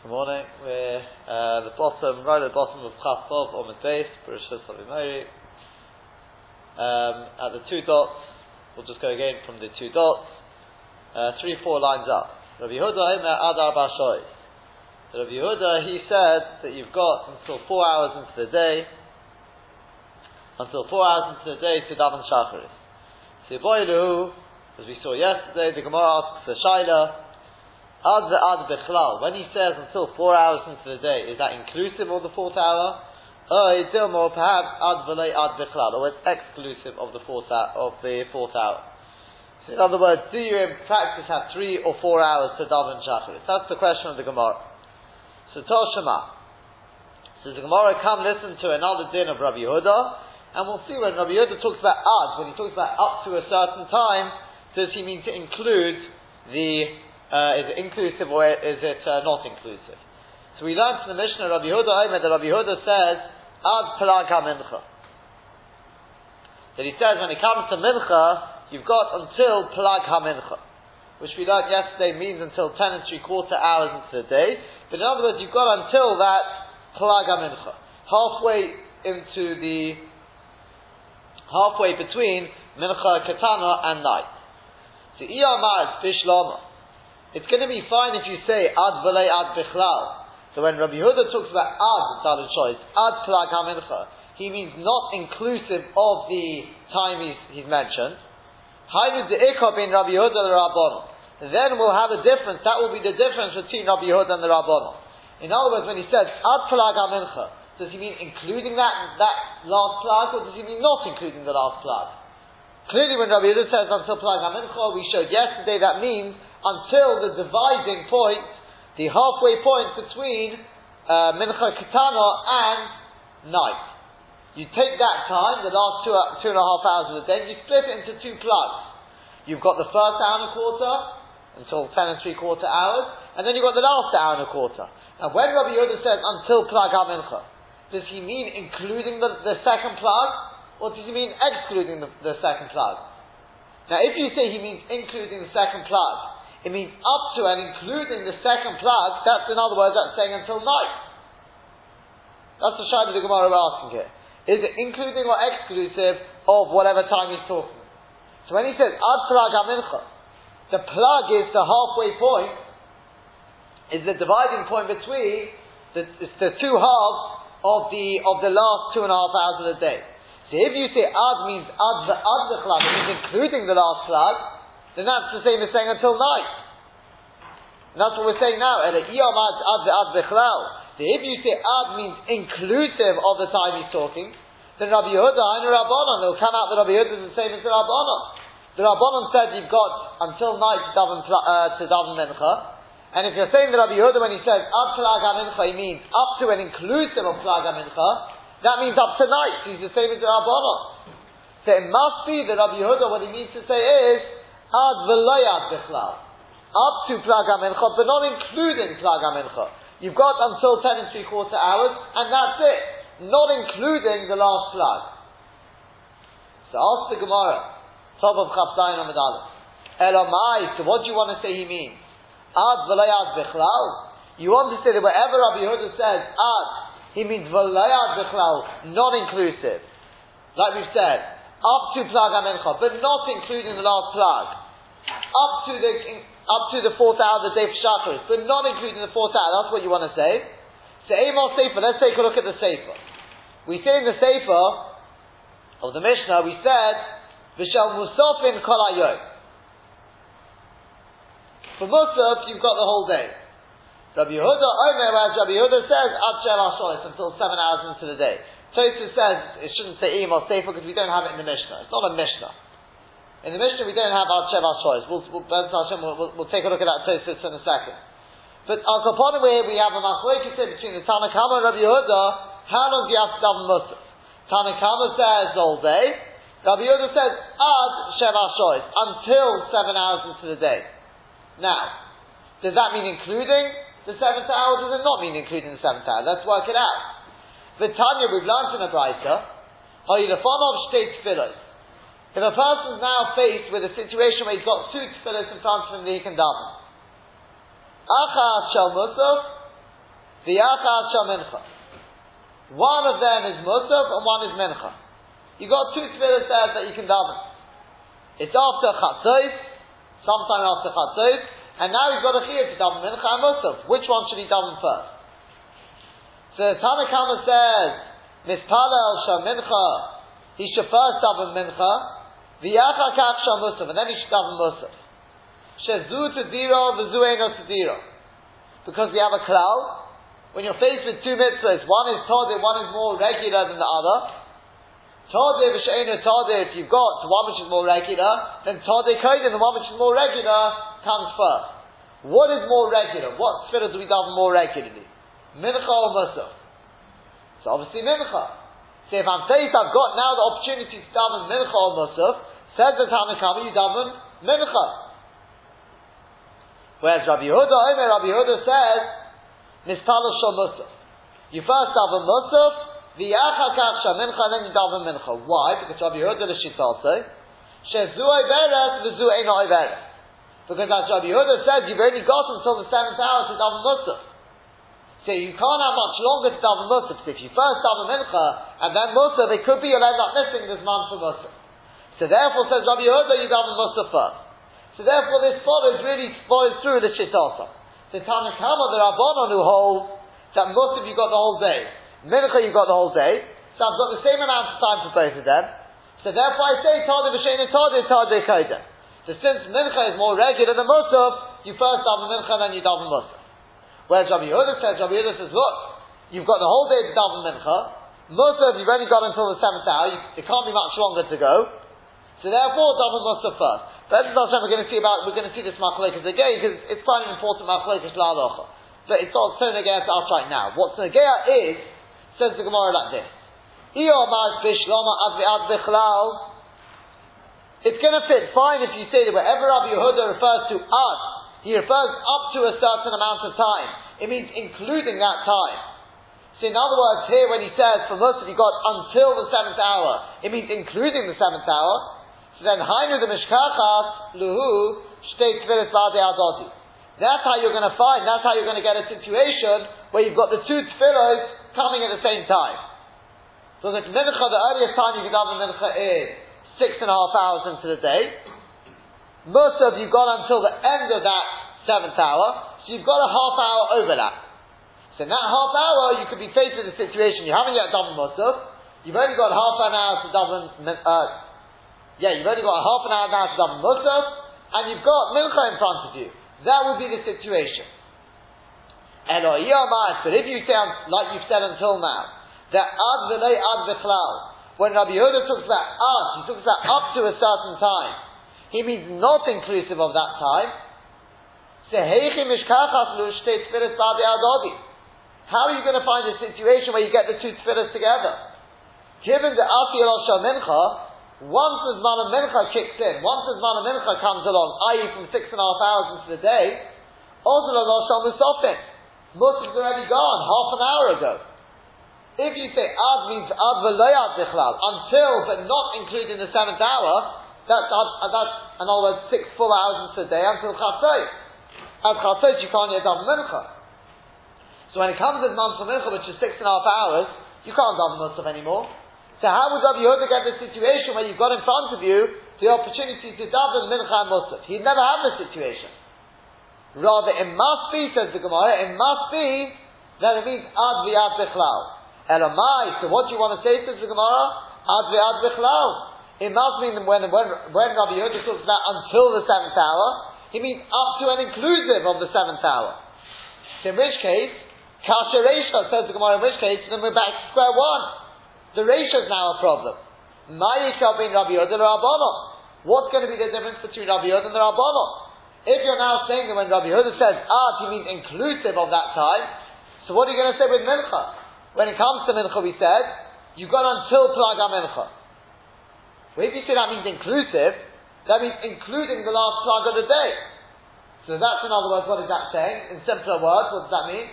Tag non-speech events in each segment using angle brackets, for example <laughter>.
Good morning. We're uh, the bottom, right at the bottom of Chafov on the base, Bereshit. Um, at the two dots, we'll just go again from the two dots, uh, three, four lines up. Rabbi Yehuda Omer Adar Bashois. Rabbi Yehuda, he said that you've got until four hours into the day, until four hours into the day to daven shacharis. So, as we saw yesterday, the Gemara asks the Shaila, Ad ad bechlal. When he says until four hours into the day, is that inclusive of the fourth hour? Or is it more perhaps ad v'lei ad bechlal, or it's exclusive of the fourth hour, of the fourth hour? So in other words, do you in practice have three or four hours to daven shacharis? That's the question of the Gemara. So Toshima. So the Gemara come listen to another din of Rabbi Yehuda, and we'll see when Rabbi Yehuda talks about ad, when he talks about up to a certain time, does he mean to include the uh, is it inclusive or is it uh, not inclusive? So we learned from the Mishnah Rabbi Omer that Rabbi Yehuda says Ad Plag HaMincha. That he says when it comes to Mincha, you've got until Plag HaMincha, which we learned yesterday means until ten and three quarter hours into the day. But in other words, you've got until that Plag HaMincha, halfway into the halfway between Mincha Katana and night. So Iyamad Bishlama. It's going to be fine if you say ad v'lei ad bichlal. So when Rabbi Yehuda talks about ad daled choice, ad plag hamincha, he means not inclusive of the time he's, he's mentioned. Hainu de'ikah in Rabbi the Rabbanon. Then we'll have a difference. That will be the difference between Rabbi Yehuda and the Rabbanon. In other words, when he says ad plag hamincha, does he mean including that that last plag, or does he mean not including the last plag? Clearly, when Rabbi Yehuda says until plag hamincha, we showed yesterday that means until the dividing point, the halfway point between uh, Mincha Katana and night. You take that time, the last two, two and a half hours of the day, you split it into two plugs. You've got the first hour and a quarter, until ten and three quarter hours, and then you've got the last hour and a quarter. Now when Rabbi Yehuda says until plug mincha, does he mean including the, the second plug, or does he mean excluding the, the second plug? Now if you say he means including the second plug, it means up to and including the second plug, that's in other words, that's saying until night. That's the shayla the Gemara are asking here. Is it including or exclusive of whatever time he's talking? So when he says ad plug amincha, the plug is the halfway point, is the dividing point between the, the two halves of the of the last two and a half hours of the day. So if you say ad means ad the ad the plug, it means including the last plug, then that's the same as saying until night. And that's what we're saying now. If you say ad means inclusive of the time he's talking, then Rabbi Yehuda and Rabbanon, it'll come out that Rabbi Yehuda is the same as the Rabbanon. The Rabbanon said you've got until night to daven, uh, to daven mincha. And if you're saying that Rabbi Yehuda, when he says ab plag mincha, he means up to and inclusive of plag mincha, that means up to night. He's the same as the Rabbanon. So it must be that Rabbi Yehuda, what he means to say is, ad v'layad bichlal. Up to Plag HaMincha, but not including Plag HaMincha. You've got until ten and three quarter hours, and that's it. Not including the last Plag. So ask the Gemara, top of Chafzayin Amid Aleph. Elamai, so what do you want to say he means? Ad v'layad bichlal? You want to say that wherever Rabbi Yehuda says ad, he means v'layad bichlal, not inclusive. Like we've said, up to plag amencha, but not including the last plag. Up to the up to the fourth hour of the day for shacharis, but not including the fourth hour. That's what you want to say. So Amor Sefer. Let's take a look at the Sefer. We say in the Sefer of the Mishnah, we said V'shal Musafin Kol For Musaf, you've got the whole day. Rabbi Yehuda Omer, as Rabbi Yehuda says, Ad Shel until seven hours into the day. Tosfos says it shouldn't say im or sefer because we don't have it in the Mishnah. It's not a Mishnah. In the Mishnah we don't have al shev al We'll, we'll, we'll, we'll, take a look at that Tosfos in a second. But al kaponim where we have a machlokes between the Tanakama and Rabbi Yehuda, how long do you have to daven musaf? Tanakama says all day. Rabbi Yehuda says ad shev al until seven hours into the day. Now, does that mean including the seventh hour? Or does it not mean including the seventh hour? Let's work it out. Tanya, we've learned in a Brisa, of state tefillos. If a person is now faced with a situation where he's got two tefillos in front of him that he can daven, Achas shel musaf, V'yachad shal mincha. One of them is musaf and one is mincha. You got two tefillas there that you can daven. It's after chatzos, sometime after chatzos, and now he's got a chiyuv to daven mincha and musaf. Which one should he daven first? So Tanakama says, mispalel shal mincha, he should first daven mincha, v'yachad kach shal musaf, and then he should daven musaf. Shezu tediro, v'zu eno tediro. Because we have a cloud, when you're faced with two mitzvahs, one is Todeh, one is more regular than the other. Todeh v'she'enu Todeh, if you've got one which is more regular, then Todeh Kodim, the one which is more regular, comes first. What is more regular? What tefillah do we daven more regularly? Mincha or Musaf? So obviously Mincha. So if I'm faced, I've got now the opportunity to daven Mincha or Musaf, says the Tanakama, you daven Mincha. Whereas Rabbi Yehuda, Rabbi Yehuda says, Nispalo Shal Musaf. You first daven Musaf, v'yachakach shamincha, and then you daven mincha. Why? Because Rabbi Yehuda l'shita say, shezu oiveres v'zu ein oiveres. Because as Rabbi Yehuda said, you've only got until the seventh hour to daven Musaf. So you can't have much longer to daven Musaf. So if you first daven mincha, and then Musaf, it could be you'll end up missing this man for Musaf. So therefore, says Rabbi Yehuda, you daven Musaf first. So therefore, this follows really follows through the shitasa. The Tanakama, the Rabbanon who hold that Musaf you've got the whole day, Mincha you've got the whole day, so I've got the same amount of time for both of them. So therefore I say Tadeh V'Shein Tadeh Tadeh Kodesh. So since Mincha is more regular than Musaf, you first daven Mincha and then you daven Musaf. Whereas Rabbi Yehuda says, Rabbi Yehuda says, look, you've got the whole day to daven Mincha, Musaf you've only got until the seventh hour, you, it can't be much longer to go, so therefore daven Musaf first. But we're going to see about, we're going to see this machlekes again, because it's quite an important machlekes la'alocha. But it's not so negea to us right now. What negea is, says the Gemara like this. It's going to fit fine if you say that wherever Rabbi Yehuda refers to us, he refers up to a certain amount of time. It means including that time. So in other words, here when he says, for most of you got until the seventh hour, it means including the seventh hour. Then, Hainu the Mishkachas, Luhu, Shtei Tfilis Bade Adoti. That's how you're going to find, that's how you're going to get a situation where you've got the two tefillahs coming at the same time. So the mincha, the earliest time you can have a mincha is six and a half hours into the day. Most of you've got until the end of that seventh hour, so you've got a half hour overlap. So in that half hour, you could be faced with a situation, you haven't yet done Musaf, you've only got half an hour to daven, uh, yeah, you've only got half an hour now to daven Musaf, and you've got Mincha in front of you. That would be the situation. But if you say, like you've said until now, that ad v'lei ad v'chlal, when Rabbi Yehuda talks about ad, he talks about up to a certain time. He means not inclusive of that time. How are you going to find a situation where you get the two tefillahs together? Given the Afiyal Shal Mincha, once the Zman of Mincha kicks in, once the Zman of Mincha comes along, i.e. from six and a half hours into the day, also the Musofin. Musaf is already gone, half an hour ago. If you say ad means ad v'loyad bichlal, until but not including the seventh hour, that's, that's in other words six full hours into the day until chatzot. At chatzot you can't yet mincha. So when it comes to Zman Mincha, which is six and a half hours, you can't daven Musaf anymore. So how would Rabbi Yehuda get the situation where you've got in front of you the opportunity to daven mincha and musaf? He'd never have this situation. Rather, it must be, says the Gemara, it must be that it means ad v'ad bichlal. Elamai, so what do you want to say, says the Gemara? Ad v'ad bichlal. It must mean when, when, when Rabbi Yehuda talks about until the seventh hour, he means up to and inclusive of the seventh hour. So in which case, Kasha says the Gemara, in which case, then we're back to square one. The ratio is now a problem. Ma'ikah Rabbi Yehuda and Rabbanon. What's going to be the difference between Rabbi Yehuda and the Rabbanon? If you're now saying that when Rabbi Yehuda says ah, he means inclusive of that time, so what are you going to say with Mincha? When it comes to Mincha, we said, you've got until Plaga Mincha. Well, if you say that means inclusive, that means including the last Plaga of the day. So that's in other words, what is that saying? In simpler words, what does that mean?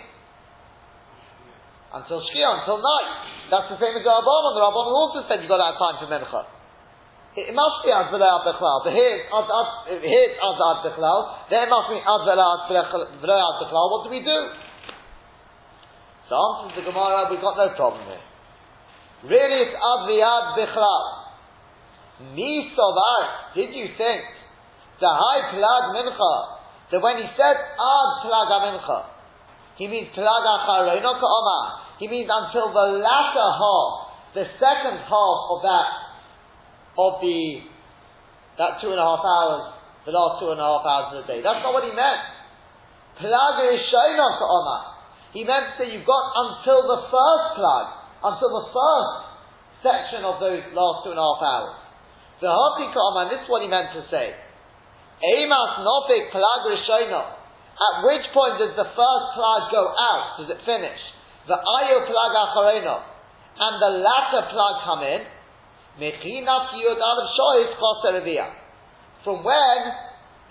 Until Shkia, until night. That's the same as the Rabbanon. The Rabbanon also said you've got to have time for Mincha. It, must be Ad V'lei Ad Bechlal. So here, it's Ad Ad Bechlal. There must be Ad V'lei Ad Bechlal. What do we do? The answer to the Gemara, we've got no problem here. Really, it's ad viad bichlal. Mi sovar, did you think, the high plag mincha, that when he said ad plag mincha, he means not He means until the latter half, the second half of that, of the, that two and a half hours, the last two and a half hours of the day. That's not what he meant. Plag rishayna ka'ama. He meant that you've got until the first plug, until the first section of those last two and a half hours. The Hati this is what he meant to say. Emas nofik plug rishona. At which point does the first plug go out? Does it finish? The ayo plug achareno. And the latter plug come in. From when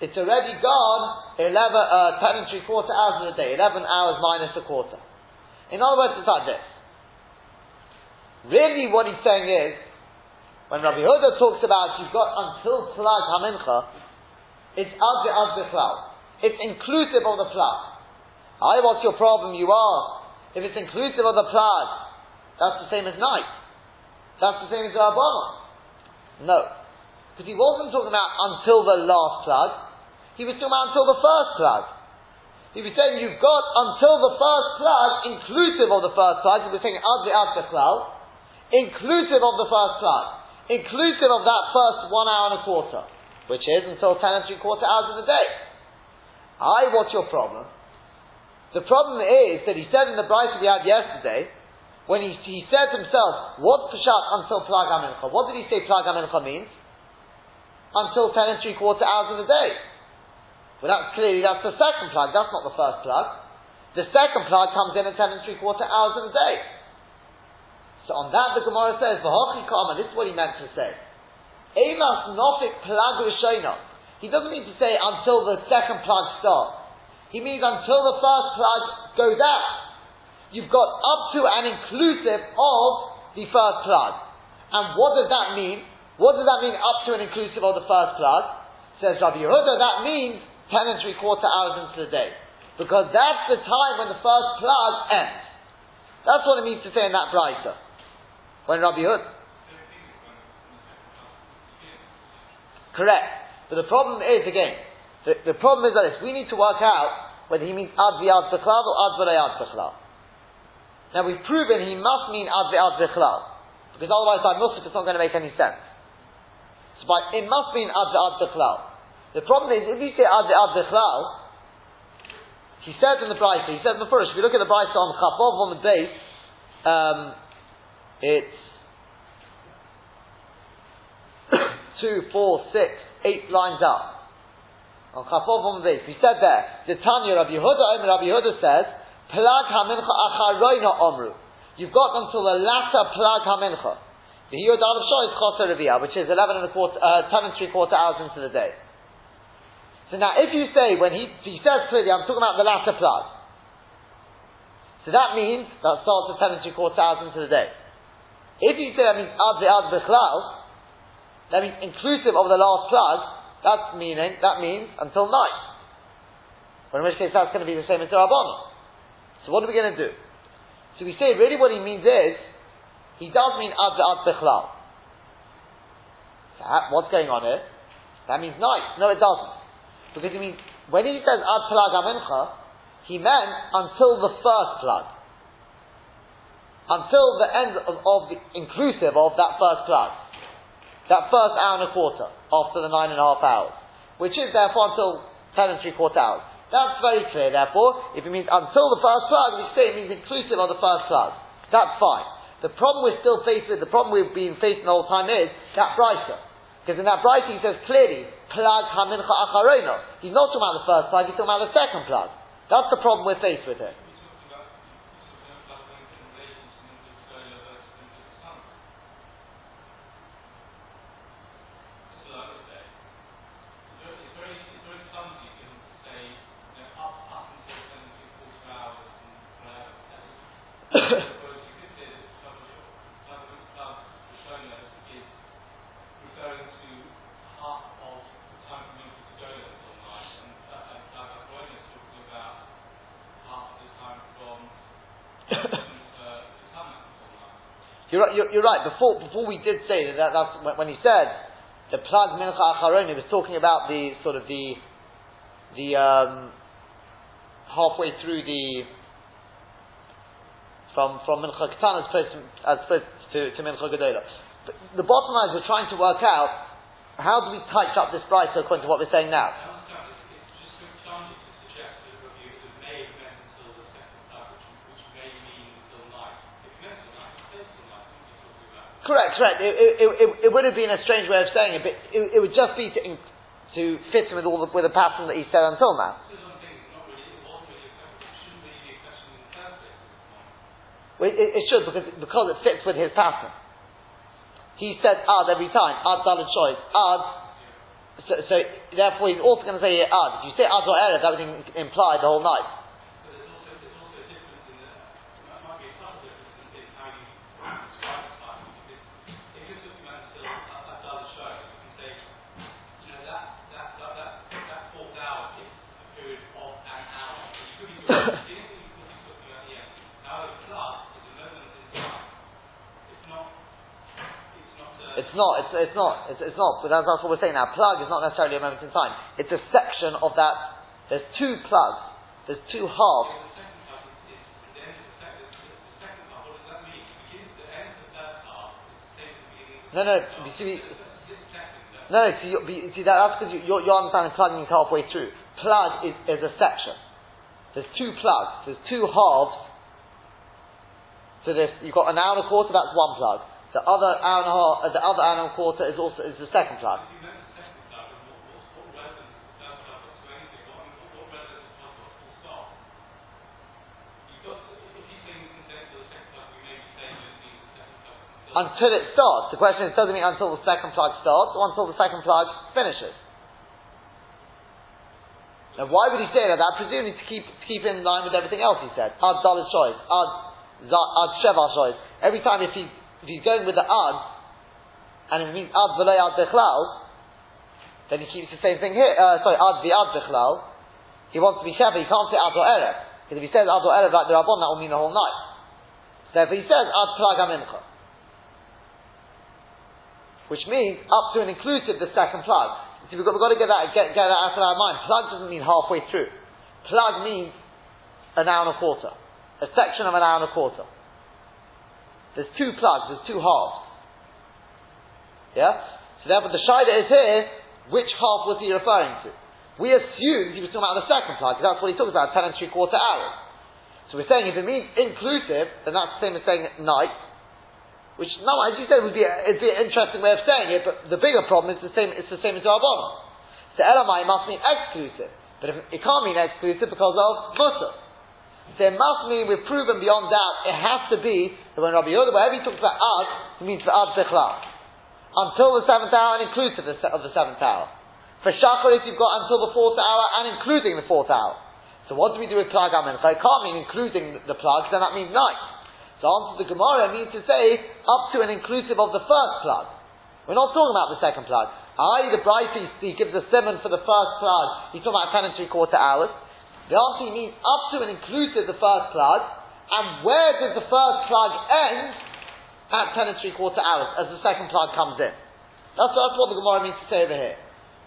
it's already gone 11, uh, 10 and 3 quarter hours in a day, 11 hours minus a quarter. In other words, it's like this. Really what he's saying is, when Rabbi Huda talks about you've got until Plag Hamincha, it's Azze Azze It's inclusive of the Plag. I, what's your problem? You are. If it's inclusive of the Plag, that's the same as night. That's the same as Rabbana. No. Because he wasn't talking about until the last Plag. He was talking about until the first plug. He was saying you've got until the first plug, inclusive of the first plug, he was saying after Ad inclusive of the first plug, inclusive of that first one hour and a quarter, which is until ten and three quarter hours of the day. I, what's your problem? The problem is that he said in the Bryce we had yesterday, when he, he said to himself, what's the shot until Plag Amincha? What did he say Plag means? Until ten and three quarter hours of the day. Well, that's clearly, that's the second plug, that's not the first plug. The second plug comes in at ten and three quarter hours of the day. So on that the Gemara says, V'hochi kama, this is what he meant to say. Emas nofik rishona. He doesn't mean to say until the second plug starts. He means until the first plug goes out. You've got up to and inclusive of the first plug. And what does that mean? What does that mean up to and inclusive of the first plug? Says Rabbi Yehuda, that means ten and three quarter hours into the day. Because that's the time when the first plug ends. That's what it means to say in that brighter. When Rabbi Hood. Correct. But the problem is, again, the, the problem is that this. We need to work out whether he means ad v'ad b'chlal or ad v'layad b'chlal. Now we've proven he must mean ad v'ad b'chlal. Because otherwise by Muslim it's not going to make any sense. So by, it must mean ad v'ad b'chlal. The problem is, if you say Ad Ad Bechlal, he said in the Brisa, he said in the first, if you look at the Brisa on Chafov on the base, um, it's two, four, six, eight lines up. On Chafov on base. He said there, the Tanya Rabbi Yehuda, Rabbi Yehuda says, Plag HaMincha Acharoina Omru. You've got until the latter Plag HaMincha. The Yod Aleph Shah is Choser which is 11 and a quarter, uh, 10 and three quarter hours into the day. So now, if you say, when he, he says clearly, I'm talking about the latter plug. So that means, that starts at 10 and 3 quarter hours into the day. If you say that means ad ad bichlal, that means inclusive of the last plug, that's meaning, that means until night. But in which case that's going to be the same as the Rabbana. So what are we going to do? So we say really what he means is, he does mean ad ad bichlal. So what's going on here? That means night. No, it doesn't. Because he means, when he says ad plag amencha, he meant until the first plug. Until the end of, of, the, inclusive of that first plug. That first hour and a quarter, after the nine and a half hours. Which is therefore until ten and three quarter hours. That's very clear, therefore, if it means until the first plug, we say it means inclusive of the first plug. That's fine. The problem we're still faced with, the problem we've been facing the whole time is that Brisa. Because in that Brisa he says clearly, Plag Hamincha Acharona. He's not talking about the first plug, he's talking about the second plug. That's the problem we're faced with here. You're, right, you're, you're right. Before, before we did say that, that's when, he said the plug mincha acharon, he was talking about the sort of the the um, halfway through the from from mincha ketana as opposed to, to mincha gedola. The bottom line is we're trying to work out how do we touch up this price according to what we're saying now. Correct, correct. It, it, it, it, would have been a strange way of saying it, but it, it would just be to, to fit with all the, with the pattern that he said until now. Well, it, it, should because because it fits with his pattern. He said ad every time. Ad dalad choice. Ad. So, so, therefore, he's also going to say ad. If you say ad or erev, that would imply the whole night. Not. It's, it's not. It's, it's not. But that's, that's what we're saying now. Plug is not necessarily a moment in time. It's a section of that. There's two plugs. There's two halves. No, no. You see, no, no. See, you, see that, that's because you, you're, you're understanding plugging is halfway through. Plug is, is a section. There's two plugs. There's two halves. So this, you've got an hour and a quarter. That's one plug. The other hour and a half, uh, the other hour and a quarter is also is the second plug. Until it starts. The question is, does it mean until the second plug starts or until the second plug finishes? Now, why would he say that? That presumably to keep to keep in line with everything else he said. Ad dalit choice, ad ad sheva choice. Every time if he if he's going with the ad, and it means ad v'loy ad bechlal, then he keeps the same thing here. Uh, sorry, ad v'ad bechlal. He wants to be careful. He can't say ad or erev because if he says ad or erev like the rabbon, that will mean the whole night. So if he says ad plag amincha, which means up to and inclusive the second plug. See, we've got, we've got to get that get, get that out of our mind. Plug doesn't mean halfway through. Plug means an hour and a quarter, a section of an hour and a quarter. There's two plugs, there's two halves. Yeah? So therefore the Shida is here, which half was he referring to? We assumed he was talking about the second plug, because that's what he talks about, ten and three quarter hours. So we're saying if it means inclusive, then that's the same as saying night, which no, as you said, would be a, it'd be an interesting way of saying it, but the bigger problem is the same, it's the same as Rabbanon. So Elamai must mean exclusive, but if, it can't mean exclusive because of Musa there must mean we've proven beyond doubt it has to be that when Rabbi Yehuda, wherever he talks about ad, he means the bechlal. Until the seventh hour and inclusive of the seventh hour. For Shacharit you've got until the fourth hour and including the fourth hour. So what do we do with plug amin? So it can't mean including the plugs, then that means night. So answer the Gemara means to say up to and inclusive of the first plug. We're not talking about the second plug. I, the bright he gives a seven for the first plug. He's talking about ten and three quarter hours. The answer means up to and inclusive the first plug, and where does the first plug end? At ten and three quarter hours, as the second plug comes in. That's, that's what the Gemara means to say over here.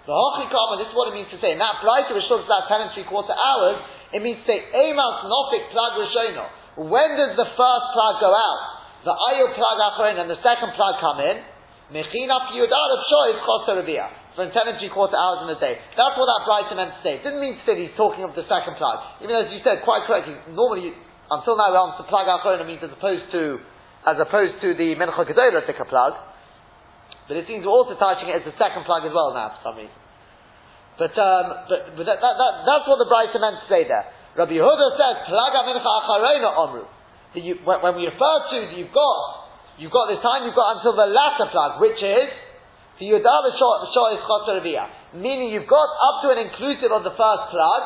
The Hochikama, this is what it means to say. In that brighter which talks about ten and three quarter hours, it means to say, Emas Nofik plug Rishono. When does the first plug go out? The Ayil plug Acharon and the second plug come in. Mechina Piyudar of Shoiv Chosarabiyah for 10 and 3 quarter hours in a day. That's what that Brighton meant to say. It didn't mean to say he's talking of the second plug. Even as you said quite correctly, normally, until now on to plug Achron means as opposed to, as opposed to the Mincha Gedola thicker plug. But it seems we're also touching it as the second plug as well now for some reason. But, um, but, but that, that, that, that's what the Brighton meant to say there. Rabbi Yehuda says, plug Mincha Acharona Omru. When, when we refer to, you've got, you've got this time, you've got until the latter plug, which is, the Yudala Shah is Chosaraviyah. Meaning you've got up to an inclusive of the first plug.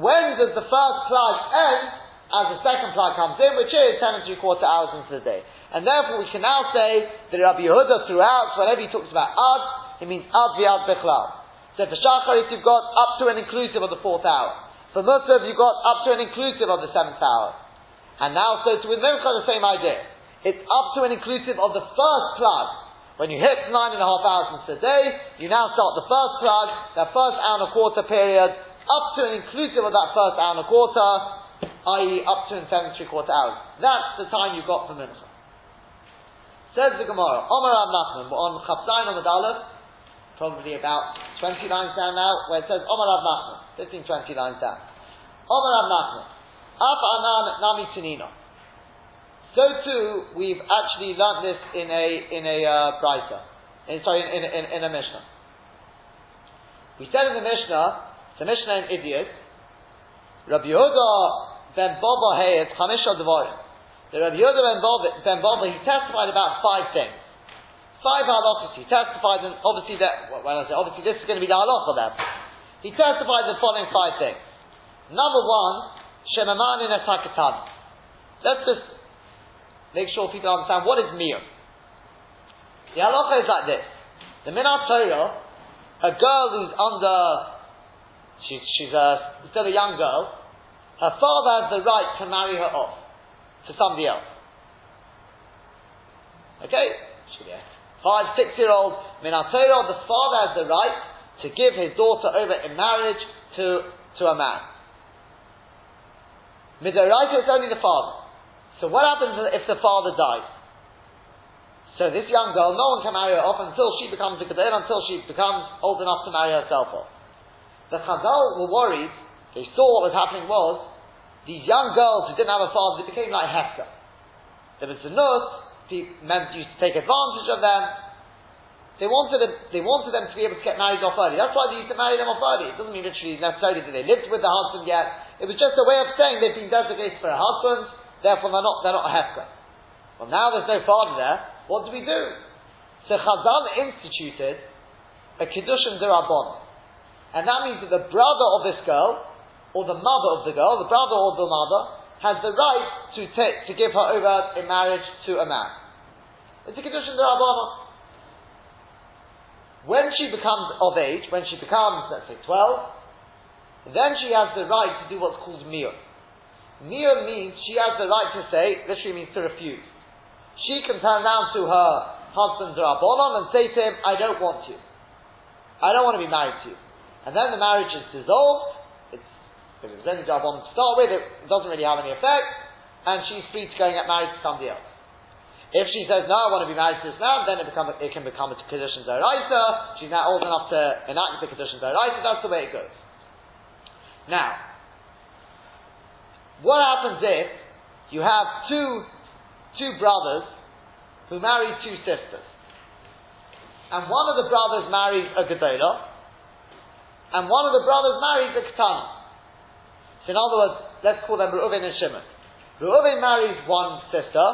When does the first plug end? As the second plug comes in, which is 10 and 3 quarter hours into the day. And therefore we can now say that Rabbi Yehuda throughout, whenever he talks about Ad, it means Ad Viad Bechlal. So for Shacharit you've got up to an inclusive of the fourth hour. For Musaf you've got up to an inclusive of the seventh hour. And now, so to with Mincha the same idea. it's up to and inclusive of the first plug. When you hit nine and a half hours a day, you now start the first plug, that first hour and a quarter period, up to and inclusive of that first hour and a quarter, i.e. up to and seven three quarter hours. That's the time you've got for mincha. Says the Gemara, Omar Rav Nachman, we're on Chapzayin on the Aleph, probably about 20 lines down now, where it says Omar Rav Nachman, 15, 20 lines down. Omar Rav Nachman, Af Anan Nami Tinino. So too, we've actually learnt this in a in a uh, in, sorry, in, in, in, a Mishnah. We said in the Mishnah, the Mishnah in Eduyos, Rabbi Yehuda ben Baba Hayet Chamisha Devarim. The Rabbi Yehuda ben Baba, he testified about five things. Five halachas. He testified, and obviously that, well, I say, obviously this is going to be the halacha then. He testified the following five things. Number one, Shemaman in a Let's just make sure people understand what is miyum. The halacha is like this. The minat Torah, a girl who's under, she, she's a, still a young girl, her father has the right to marry her off to somebody else. Okay? She five, six year old minat Torah, the father has the right to give his daughter over in marriage to, to a man. Midoraita is only the father. So what happens if the father dies? So this young girl, no one can marry her off until she becomes a Kedar, until she becomes old enough to marry herself off. The Chazal were worried, they saw what was happening was, these young girls who didn't have a father, they became like Hefka. There was a nurse, men used to take advantage of them. They wanted, them, they wanted them to be able to get married off early. That's why they used to marry them off early. It doesn't mean literally necessarily that they lived with the husband yet. It was just a way of saying they've been designated for a husband, Therefore, they're not, they're not a hefka. Well, now there's no father there. What do we do? So Chazal instituted a Kiddushin Dirabon. And that means that the brother of this girl, or the mother of the girl, the brother or the mother, has the right to take, to give her over in marriage to a man. It's a Kiddushin Dirabon. When she becomes of age, when she becomes, let's say, 12, then she has the right to do what's called miyut. Nia means she has the right to say, literally means to refuse. She can turn around to her husband Rabbanon and say to him, I don't want you. I don't want to be married to you. And then the marriage is dissolved. It's, if it was only to start with, it doesn't really have any effect. And she's free to go and get married to somebody else. If she says, no, I want to be married to this man, then it, become, it can become a Kedushin Zoraita. She's now old enough to enact the Kedushin Zoraita. That's the way it goes. Now, what happens if you have two, two brothers who marry two sisters? And one of the brothers marries a Gedola, and one of the brothers marries a Ketana. So in other words, let's call them Reuven and Shimon. Reuven marries one sister,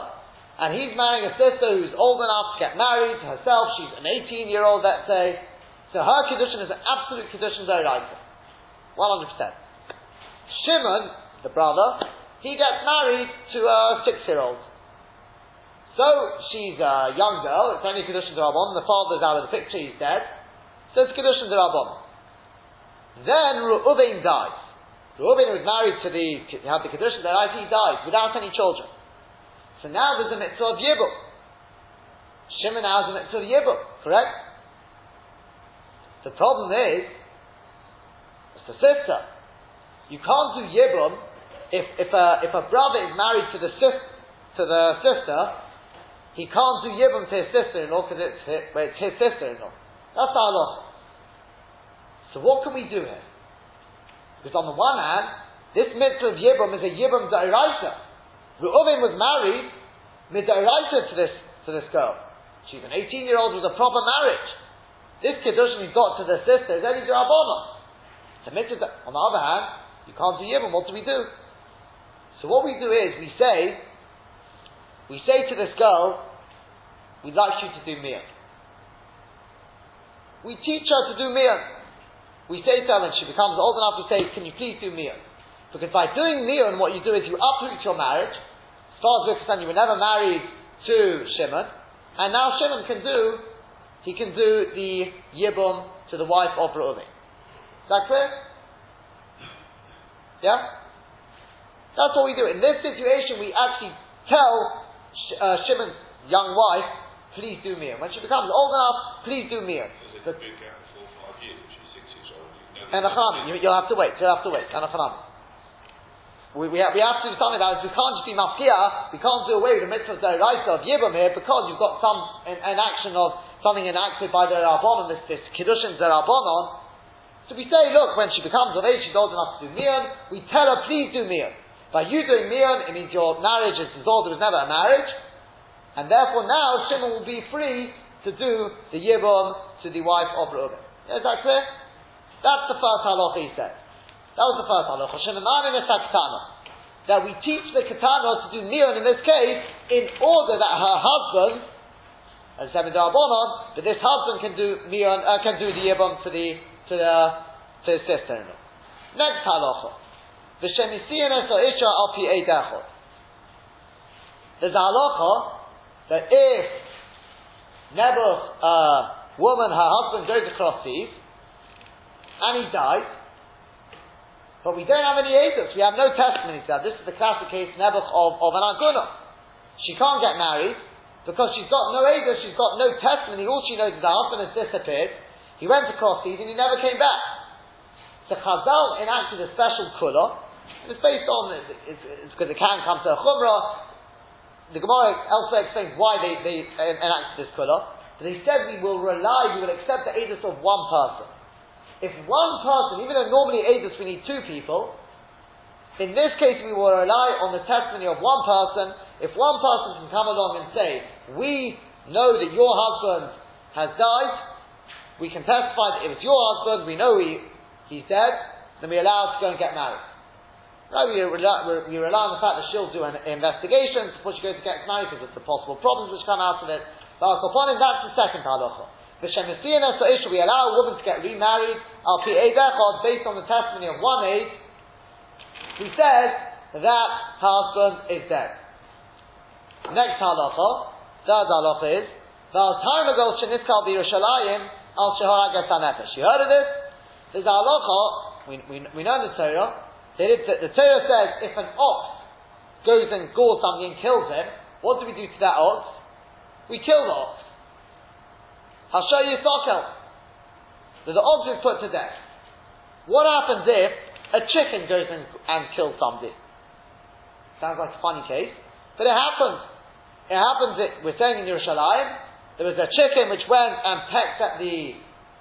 and he's marrying a sister who's old enough to get married herself. She's an 18 year old, let's say. So her condition is an absolute Kedushin Zoraita. 100%. Shimon the brother, he gets married to a six-year-old. So she's a young girl, it's only Kedushin Rabban, the father's out of the picture, he's dead. So it's Kedushin Rabban. Then Reuven dies. Reuven was married to the, had the Kedushin Rabban, he dies without any children. So now there's a mitzvah of Yibum. Shimon has a mitzvah of Yibum, correct? The problem is, it's the sister. You can't do Yibum if, if, a, if a brother is married to the, sis, to the sister, he can't do Yibum to his sister-in-law because it's, his, it's his sister-in-law. That's our law. So what can we do here? Because on the one hand, this mitzvah of Yibum is a Yibum Da'iraita. Reuven was married mid-Da'iraita to this, to this girl. She's an 18-year-old with a proper marriage. This Kedushin he's got to the sister is only Da'abona. It's a mitzvah. On the other hand, you can't do Yibum. What do we do? So what we do is we say, we say to this girl, we'd like you to do miyah. We teach her to do miyah. We say to her when she becomes old enough, we say, can you please do miyah? Because by doing miyah, what you do is you uproot your marriage. As far as we're concerned, you were never married to Shimon, and now Shimon can do, he can do the yibum to the wife of Reuven. Is that clear? Yeah? That's what we do. In this situation, we actually tell Sh- uh, Shimon's young wife, please do Miyam. When she becomes old enough, please do Miyam. There's a big gap of four or five years, which is six years old. You know And a Chanami, you, you'll have to wait, you'll have to wait, and a Chanami. We, we, have, we have to do something about. We can't just be mafkia. We can't do away with the mitzvah of Yibam here because you've got some an, an action of something enacted by the Rabbanon, this, this kiddushin Rabbanon. So we say, look, when she becomes of age, she's old enough to do miyan. We tell her, please do miyan. By you doing miyan, it means your marriage is dissolved. There was never a marriage, and therefore now Shimon will be free to do the Yibam to the wife of Reuben. Is that clear? That's the first halacha he said. That was the first halacha. Es katana. That we teach the katana to do miyan in this case in order that her husband, as seven darbonon, that this husband can do miyan, uh, can do the yibam to the to the to his sister-in-law. Next halacha. There's a halacha that if Nebuch, uh, woman, her husband goes across seas, and he dies, but we don't have any edus, we have no testimony to that. This is the classic case, Nebuch, of, of an aguna. She can't get married, because she's got no edus, she's got no testimony, all she knows is her husband has disappeared, he went across seas and he never came back. So Chazal enacted a special kula, it's based on, it's because it can come to a chumrah, the Gemara elsewhere explains why they, they enacted this kula, but they said we will rely, we will accept the edus of one person. If one person, even though normally edus we need two people, in this case we will rely on the testimony of one person. If one person can come along and say, we know that your husband has died, we can testify that it was your husband, we know he, he's dead, then we allow allowed to go and get married. Right, we rely, rely on the fact that she'll do an investigation before she goes to get married because of the possible problems which come out of it. Him, that's the second halacha. The Shemisiyanas issue, we allow a woman to get remarried, al pi based on the testimony of one aid. We said that her husband is dead. Next halacha, third halacha is, Val Tarnagol Sheniskal B'Yerushalayim al Shehara Gasanefesh. You heard of this? There's a halacha, we, we, we know the Torah, the, the Torah says if an ox goes and gores something and kills him, what do we do to that ox? We kill the ox. I'll show you Sokel. So the ox is put to death. What happens if a chicken goes and, and kills somebody? Sounds like a funny case, but it happens. It happens, it, we're saying in Yerushalayim, there was a chicken which went and pecked at the,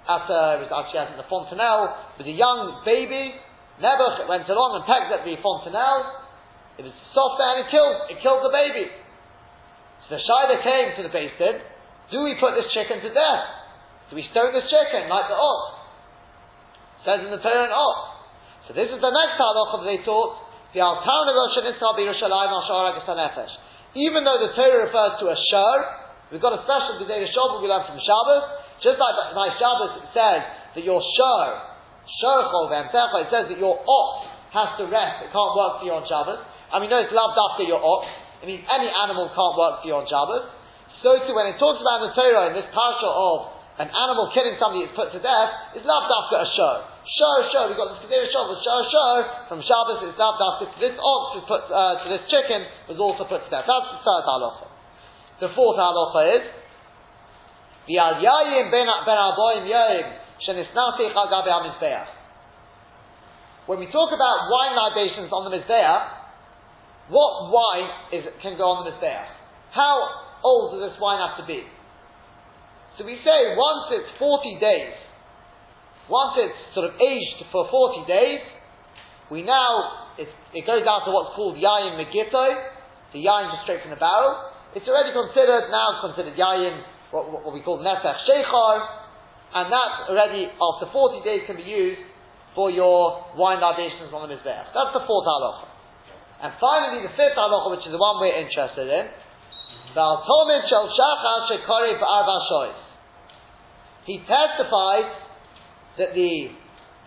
at the, it was actually at the fontanelle, with a young baby, Nebuch went along and pecked at the fontanelle. It was soft and it killed, it killed the baby. So the Shiloh came to the base basin. Do we put this chicken to death? Do we stone this chicken like the ox? says in the Torah an ox. So this is the next halacha they taught. The Even though the Torah refers to a shur, we've got a special Gedei Shabbos we learn from Shabbos. Just like by Shabbos it says that your shur, it says that your ox has to rest, it can't work for you on Shabbos. And we know it's loved after your ox. It means any animal can't work for you on Shabbos. So too, when it talks about the Torah in this parsha of an animal killing somebody that's put to death, it's loved after a show. Show, show. We've got this Kedera Shabbos, show, show. From Shabbos, it's loved after this ox is put, uh, to this chicken was also put to death. That's the third halacha. The fourth halacha is, V'al yayim ben shenisnati chagabe ha When we talk about wine libations on the Mizbeach, what wine is, can go on the Mizbeach? How old does this wine have to be? So we say once it's 40 days, once it's sort of aged for 40 days, we now, it goes down to what's called yayin megito, the yayin just straight from the barrel. It's already considered, now it's considered yayin, what, what we call nesach shechar, and that already, after 40 days, can be used for your wine libations on the Mizbeach. That's the fourth halacha. And finally, the fifth halacha, which is the one we're interested in, he testified that the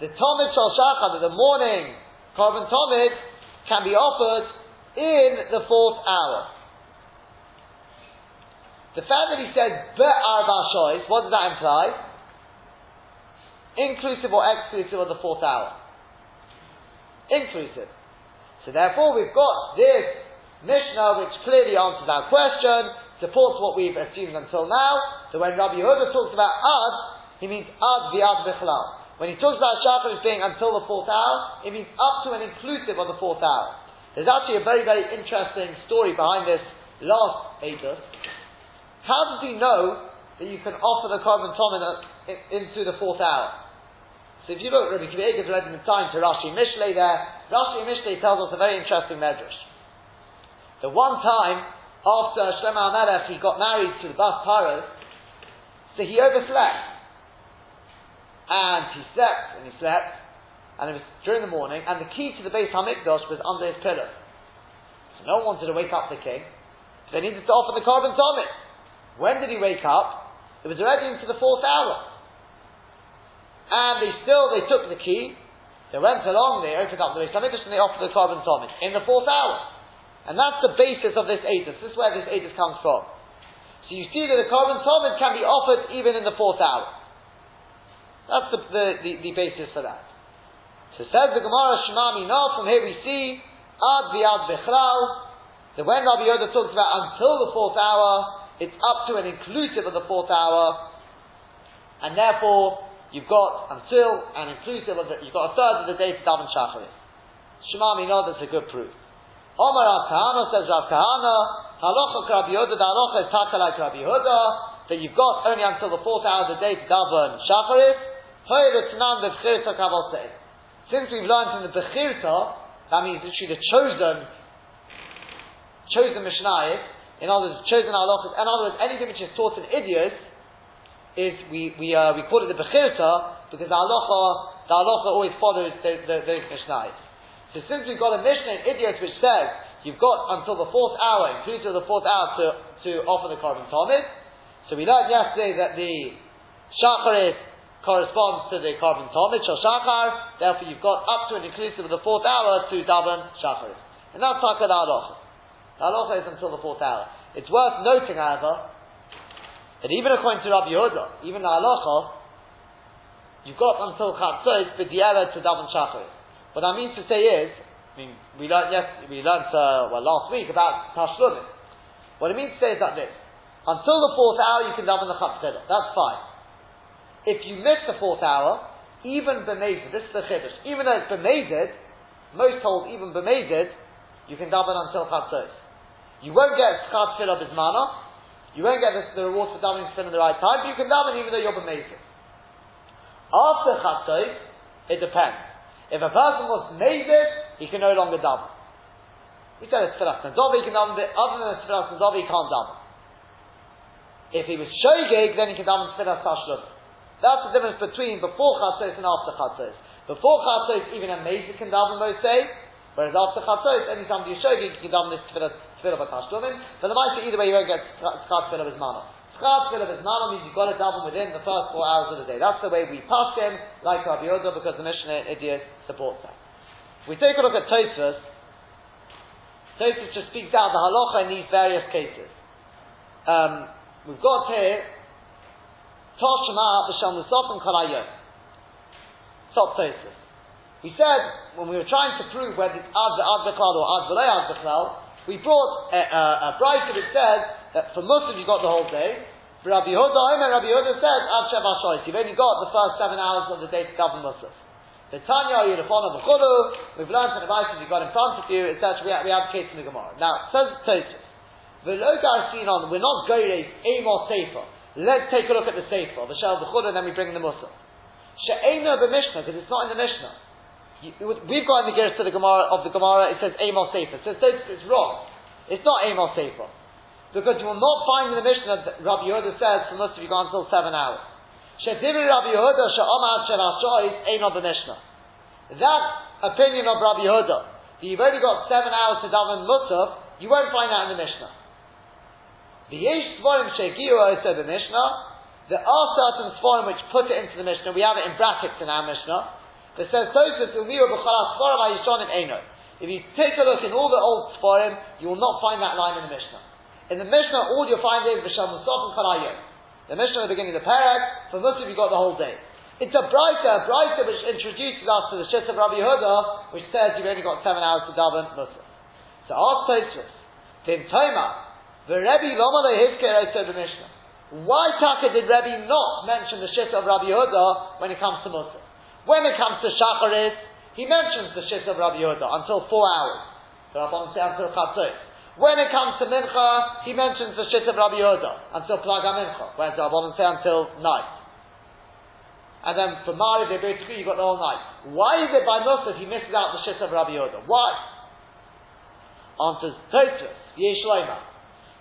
the Tomid Shal Shachar, that the morning korban Tomid can be offered in the fourth hour. The fact that he said Be'arba Shois, what does that imply? Inclusive or exclusive of the fourth hour? Inclusive. So therefore we've got this Mishnah, which clearly answers our question, supports what we've assumed until now. So when Rabbi Yehuda talks about ad, he means ad viad bichlal. When he talks about shachar as being until the fourth hour, it means up to and inclusive of the fourth hour. There's actually a very, very interesting story behind this last Eidos. How does he know that you can offer the korban tomina into the fourth hour? So if you look at Rabbi Akiva Eiger's read in time to Rashi Mishlei there, Rashi Mishlei tells us a very interesting medrash. The one time after Shlomo HaMelech he got married to the Bas so he overslept. And he slept, and he slept, and it was during the morning, and the key to the Beis Hamikdash was under his pillow. So no one wanted to wake up the king, so they needed to offer the korban tomid. When did he wake up? It was already into the fourth hour. And they still, they took the key, they went along, they opened up the Beis Hamikdash, and they offered the korban tomid in the fourth hour. And that's the basis of this Edis. This is where this Edis comes from. So you see that the korban tomid can be offered even in the fourth hour. That's the, the, the, the basis for that. So says the Gemara Shema Mina, from here we see Ad Viad Bechlal, that when Rabbi Yoda talks about until the fourth hour, it's up to and inclusive of the fourth hour, and therefore you've got until and inclusive of the, you've got a third of the day to daven Shacharit. Shema Mina, that's a good proof. Omar Rav Kahana says Rav Kahana, Halacha Rabbi Yehuda, the halacha is taka like Rabbi Yehuda, that you've got only until the fourth hour of the day to daven Shacharit. Since we've learned from the Bechirta, that means literally the chosen, chosen Mishnayis, in other words, chosen halachas, in other words, anything which is taught in Eduyos, is we, we, uh, we call it the Bechirta, because the halacha, the halacha always follows those, those, Mishnayis. So since we've got a Mishnah in Eduyos which says you've got until the fourth hour, including the fourth hour, to, to offer the korban tomid, so we learned yesterday that the shacharit corresponds to the korban tomid, shal shachar, therefore you've got up to and inclusive of the fourth hour to daven shacharit. And that's taka the halacha. The halacha is until the fourth hour. It's worth noting, however, that even according to Rabbi Yehuda, even the halacha, you've got until chatzos b'di'ela to daven shacharit. What I mean to say is, I mean, we learned yes, we learned uh, well last week about Tashlumin. What it means to say is that this: until the fourth hour, you can daven the Chatzkedah. That's fine. If you miss the fourth hour, even b'mezid, this is the chiddush. Even though it's b'mezid, most hold even b'mezid, you can daven until Chatzos. You won't get Schar Tefillah Bismana. You won't get the, reward for davening in the right time, but you can daven even though you're b'mezid. After Chatzos, it depends. If a person was mazid, he can no longer daven. He said it's tefillas he can daven, other than tefillas he can't daven. If he was shogeg, then he can daven tefillas tashlum. That's the difference between before chatzos and after chatzos. Before chatzos, even a mazid can daven most days, whereas after chatzos, anytime you shogeg, you can daven this tefillah tefillah tashlumim. But the mice either way, you won't get tzkat tefillah with mana. Schar tefillah Bismana means you've got to daven within the first four hours of the day. That's the way we pass him, like Rabbi Yoda, because the Mishnah Idiot supports that. We take a look at Tosfos, Tosfos just speaks out the halacha in these various cases. Um, we've got here Toshma L'Sof and Kalayot. Stop Tosfos. We said when we were trying to prove whether it's ad ad or ad ad we brought a, a, a bright that says that for Muslims you've got the whole day. For Rabbi Yehuda, Omer, Rabbi Yehuda says, Ad Sheva You've only got the first seven hours of the day to govern Muslims. The Tanya, the Khuduh, we've learned from the Bible you've got in front of you, etc. We, we have case in the Gemara. Now, says Tosfos. seen on, we're not going to Amos Sefer. Let's take a look at the Sefer, the Shel B'chudah, and then we bring in the Muslim. She'ena B'Mishnah, because it's not in the Mishnah. We've got in the Geras to the Gemara, of the Gemara, it says Amos Sefer. So it's wrong. It's not Amos Sefer. Because you will not find in the Mishnah that Rabbi Yehuda says for most of you gone until seven hours. Shedivri Rabbi Yehuda she'omad she'lashois ain't on the Mishnah. That opinion of Rabbi Yehuda, that you've only got seven hours to daven musaf, you won't find that in the Mishnah. The yesh svarim she'giu said the Mishnah. There are certain svarim which put it into the Mishnah. We have it in brackets in our Mishnah. That says Tosfos umiru b'chalas svarim ayishonim eino. If you take a look in all the old svarim, you will not find that line in the Mishnah. In the Mishnah, all you'll find is Musaf and Kalayim. The Mishnah at the beginning of the parak, for Muslim you've got the whole day. It's a brighter, brighter which introduces us to the Shit of Rabbi Yehuda, which says you've only got seven hours to daven Muslim. So ask Tosfos, Tim Toma, the Rebbe Lomale Hizker said the Mishnah. Why Taka did Rebbe not mention the shit of Rabbi Yehuda when it comes to Musaf? When it comes to Shacharit, he mentions the shit of Rabbi Yehuda until four hours. Until. When it comes to Mincha, he mentions the shit of Rabbi Yehuda until Plaga Mincha. Whereas the Rabban say until night. And then for Mari, they both agree, you've got whole night. Why is it by Musaf he misses out the shit of Rabbi Yehuda? Why? Answers Tosfos, Yesh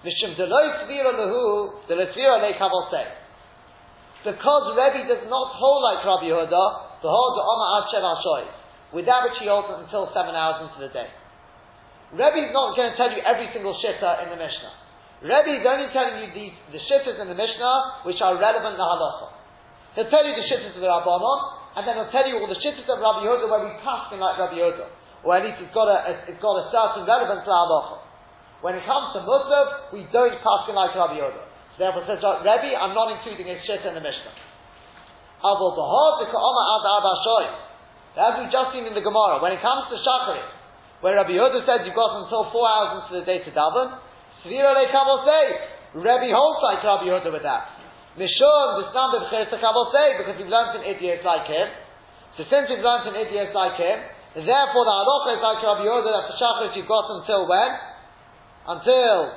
Mishum deloi svira lehu, deloi svira leikavol. Because Rebbe does not hold like Rabbi Yehuda, the hold the Oma Ad Shev With which he holds until seven hours into the day. Rebbe is not going to tell you every single shitta in the Mishnah. Rebbe is only telling you the, the shittas in the Mishnah which are relevant to halacha. He'll tell you the shittas of the Rabbanon, and then he'll tell you all the shittas of Rabbi Yehuda where we pass in like Rabbi Yehuda. Or at least it's got a, it's got a certain relevance to halacha. When it comes to Musaf, we don't pass in like Rabbi Yoda. So therefore says Rabbi, I'm not including his shit in the Mishnah. As we've just seen in the Gemara, when it comes to Shachari, where Rabbi Yehuda said you've got until four hours into the day to daven, Svira lekabel say, Rabbi holds like Rabbi Yehuda with that. Mishum, the standard chesed say, because you've learned an Eduyos like him. So since you've learned an Eduyos like him, therefore the halacha is like Rabbi Yehuda that the Shachrit you've got until when? until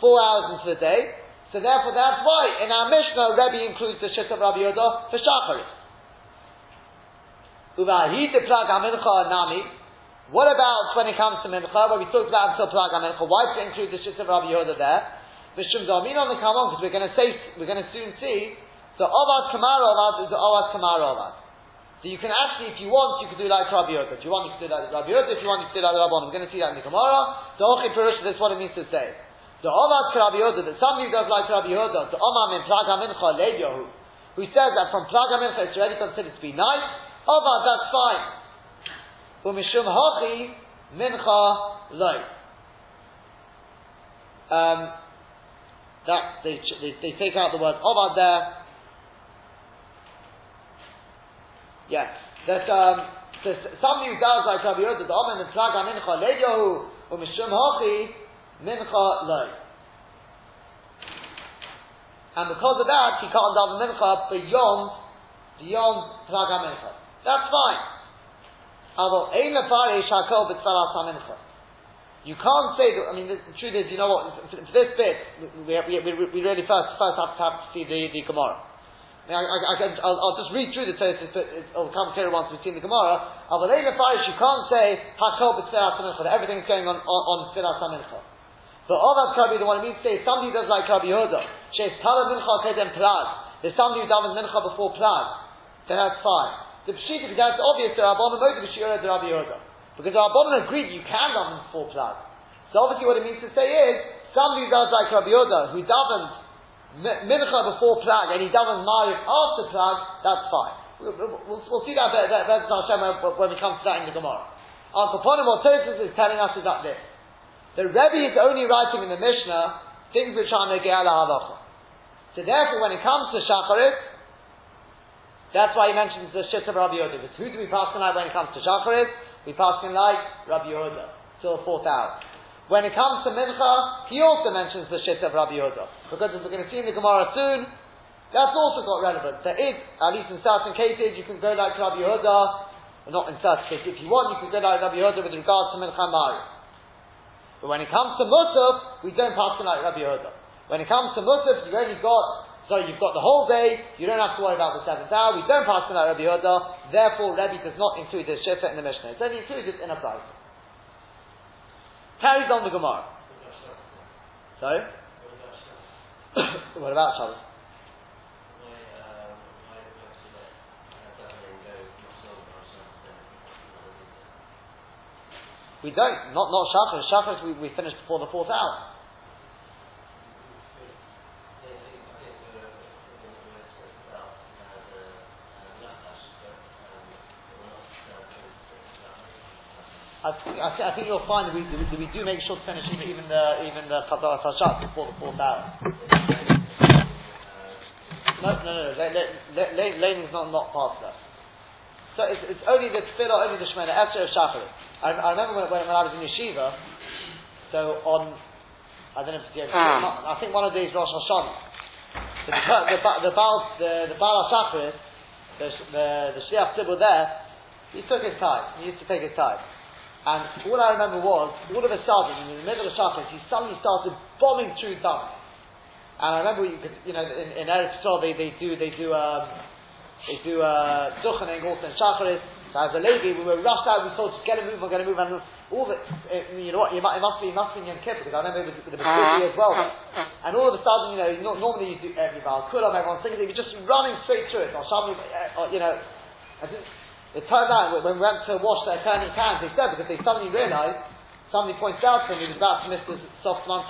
four hours into the day. So therefore, that's why in our Mishnah, Rebbe includes the shit of Rabbi Yoda for Shacharit. nami. What about when it comes to Mincha, where we talked about until Plag Mincha? Why it include the shit of Rabbi Yoda there? Mishum Damin on the Kamon, because we're going to say, we're going to soon see, the Ovad Kamar Ovad is the Ovad Kamar Ovad. So you can actually, if you want, you can do like Rabbi Yoda. If you want, you can do like Rabbi Yoda. If you want, you can do like Rabban. We're going to see that in the Gemara. The Ochi Perush, that's what it means to say. The Omar Rabbi Yoda, that somebody who does like Rabbi Yoda, the Omar min Plaga Mincha Leibyahu, who says that from Plaga Mincha it's already considered to be night, Omar, that's fine. Umishum Hochi Mincha Loi. Um, that they, they, they take out the word Omar there Yes. That um, somebody who does like Rabbi Yehuda, the Omen Mitzlaga Mincha Leidyahu, or Mishum Hochi, Mincha Loi. And because of that, he can't daven Mincha beyond, beyond Plaga Mincha. That's fine. Although, Ein Lefarish HaKol B'Tzalas HaMincha. You can't say that, I mean, the, the truth is, you know what, for, for this bit, we, we, we, we really first, first have to, have to see the, the Gemara. I, I, will just read through the Tosfos, but it'll come clearer once we've seen the Gemara. Avalei Farish, you can't say Hakol b'Tfilas Mincha, everything's going on on, on Tfilas Mincha. All that Rabbi, the one to say, somebody does like Rabbi Yehuda, She's Tala Mincha Kedem Plag, there's somebody who davens Mincha before Plag, then that's fine. The Pshita, because that's obvious, the Rabbanon Modi B'Shira the Rabbi Yehuda. Because the Rabbanon agreed you can daven before Plag. So obviously what it means to say is, somebody who does like Rabbi Yehuda, who davens mincha before plag and he doesn't marry after plag, that's fine. We'll, we'll, we'll see that better, better when we come to that in the Gemara. Our what Tosfos is telling us is that this. The Rebbe is only writing in the Mishnah things which are Negea halacha. So therefore, when it comes to Shacharit, that's why he mentions the shit of Rabbi Yehuda. Because who do we pass like when it comes to Shacharit? We pass like Rabbi Yehuda, till the fourth hour. When it comes to Mincha, he also mentions the shit of Rabbi Yehuda. Because as we're going to see in the Gemara soon, that's also got relevance. There is, at least in certain cases, you can go like Rabbi Yehuda, not in certain cases, if you want, you can go like Rabbi Yehuda with regards to Mincha Mari. But when it comes to Musaf, we don't pass it like Rabbi Yehuda. When it comes to Musaf, you've only got, so you've got the whole day, you don't have to worry about the seventh hour, we don't pass it like Rabbi Yehuda, therefore Rabbi does not include the Shifa in the Mishnah. It's only included in a price. Carries on the Gemara. Sorry? what about Shabbos? <coughs> We don't. Not not Shachar. Shachar we, we finished before the fourth hour. I think, I, think, I think you'll find that we, that we do make sure to finish even, the even the Chazar Tashat before the fourth hour. No, no, no. Lane is not not past that. So it's, it's only the tefillah, only the Shemoneh Esrei of Shacharit. I, I remember when, when, I was in yeshiva, So on, I don't know if it's I think one of these Rosh Hashanah. The the the Baal the the Baal Shacharis, the the the Shliach Tzibur there, he took his time. He used to take his time. And all I remember was, all of a sudden, in the middle of Shacharis, he suddenly started bombing through Dam. And I remember you could, you know, in, in Eretz Yisrael they, they do they do um, they do uh, Duchening also in Shacharis. So as a lady, we were rushed out. We thought, just get a move, on, get a move, and all the, it, you know what? It, it must be, it must be Yom Kippur because I remember it was, it was busy as well. And all of a sudden, you know, not, normally you do every Baal Kulam, everyone's singing, they were just running straight through it. Or Shabbat, uh, you know, it turned out when we went to wash their turning hands, they said because they suddenly realised, somebody pointed out to him he was about to miss the sof zman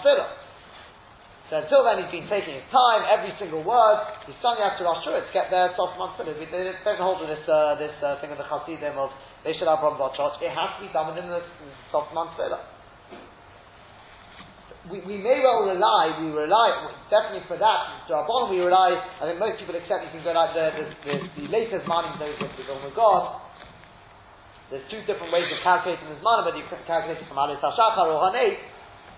so until then, he's been taking his time, every single word. He's sung after Rosh to get there, sof zman They don't hold to this, uh, this uh, thing of the Hasidim of they should have Ram Church. It has to be done within the sof zman we, we may well rely, we rely, definitely for that, to our bottom we rely, I think most people accept you can go like the, the, the, the latest money those with the of God. There's two different ways of calculating this money, whether you can calculate it from Alos HaShachar or Hanei.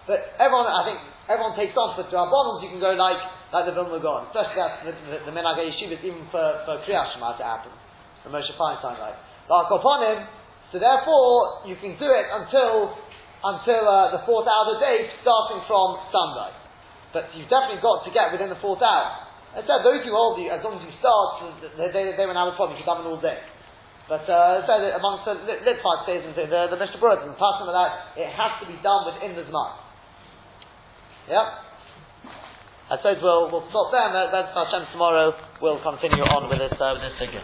But everyone, I think, everyone takes on, but bottoms you can go like, like the Vilna Gaon. Especially that's the, the, the Menag Yeshivas, even for, for Kriyas Shema to happen. The Moshe Feinstein, right? Like upon him, so therefore, you can do it until until uh, the fourth hour of the day, starting from sunrise. But you've definitely got to get within the fourth hour. I said, those who hold you, as long as you start, they, they, they won't have a problem, you can have it all day. But uh, that amongst the Litvak says, and the, the Mishnah Berurah and passing that, it has to be done within the Zman. Yeah? I suppose we'll, we'll stop there, and that's Hashem tomorrow. We'll continue on with this, uh, with this figure.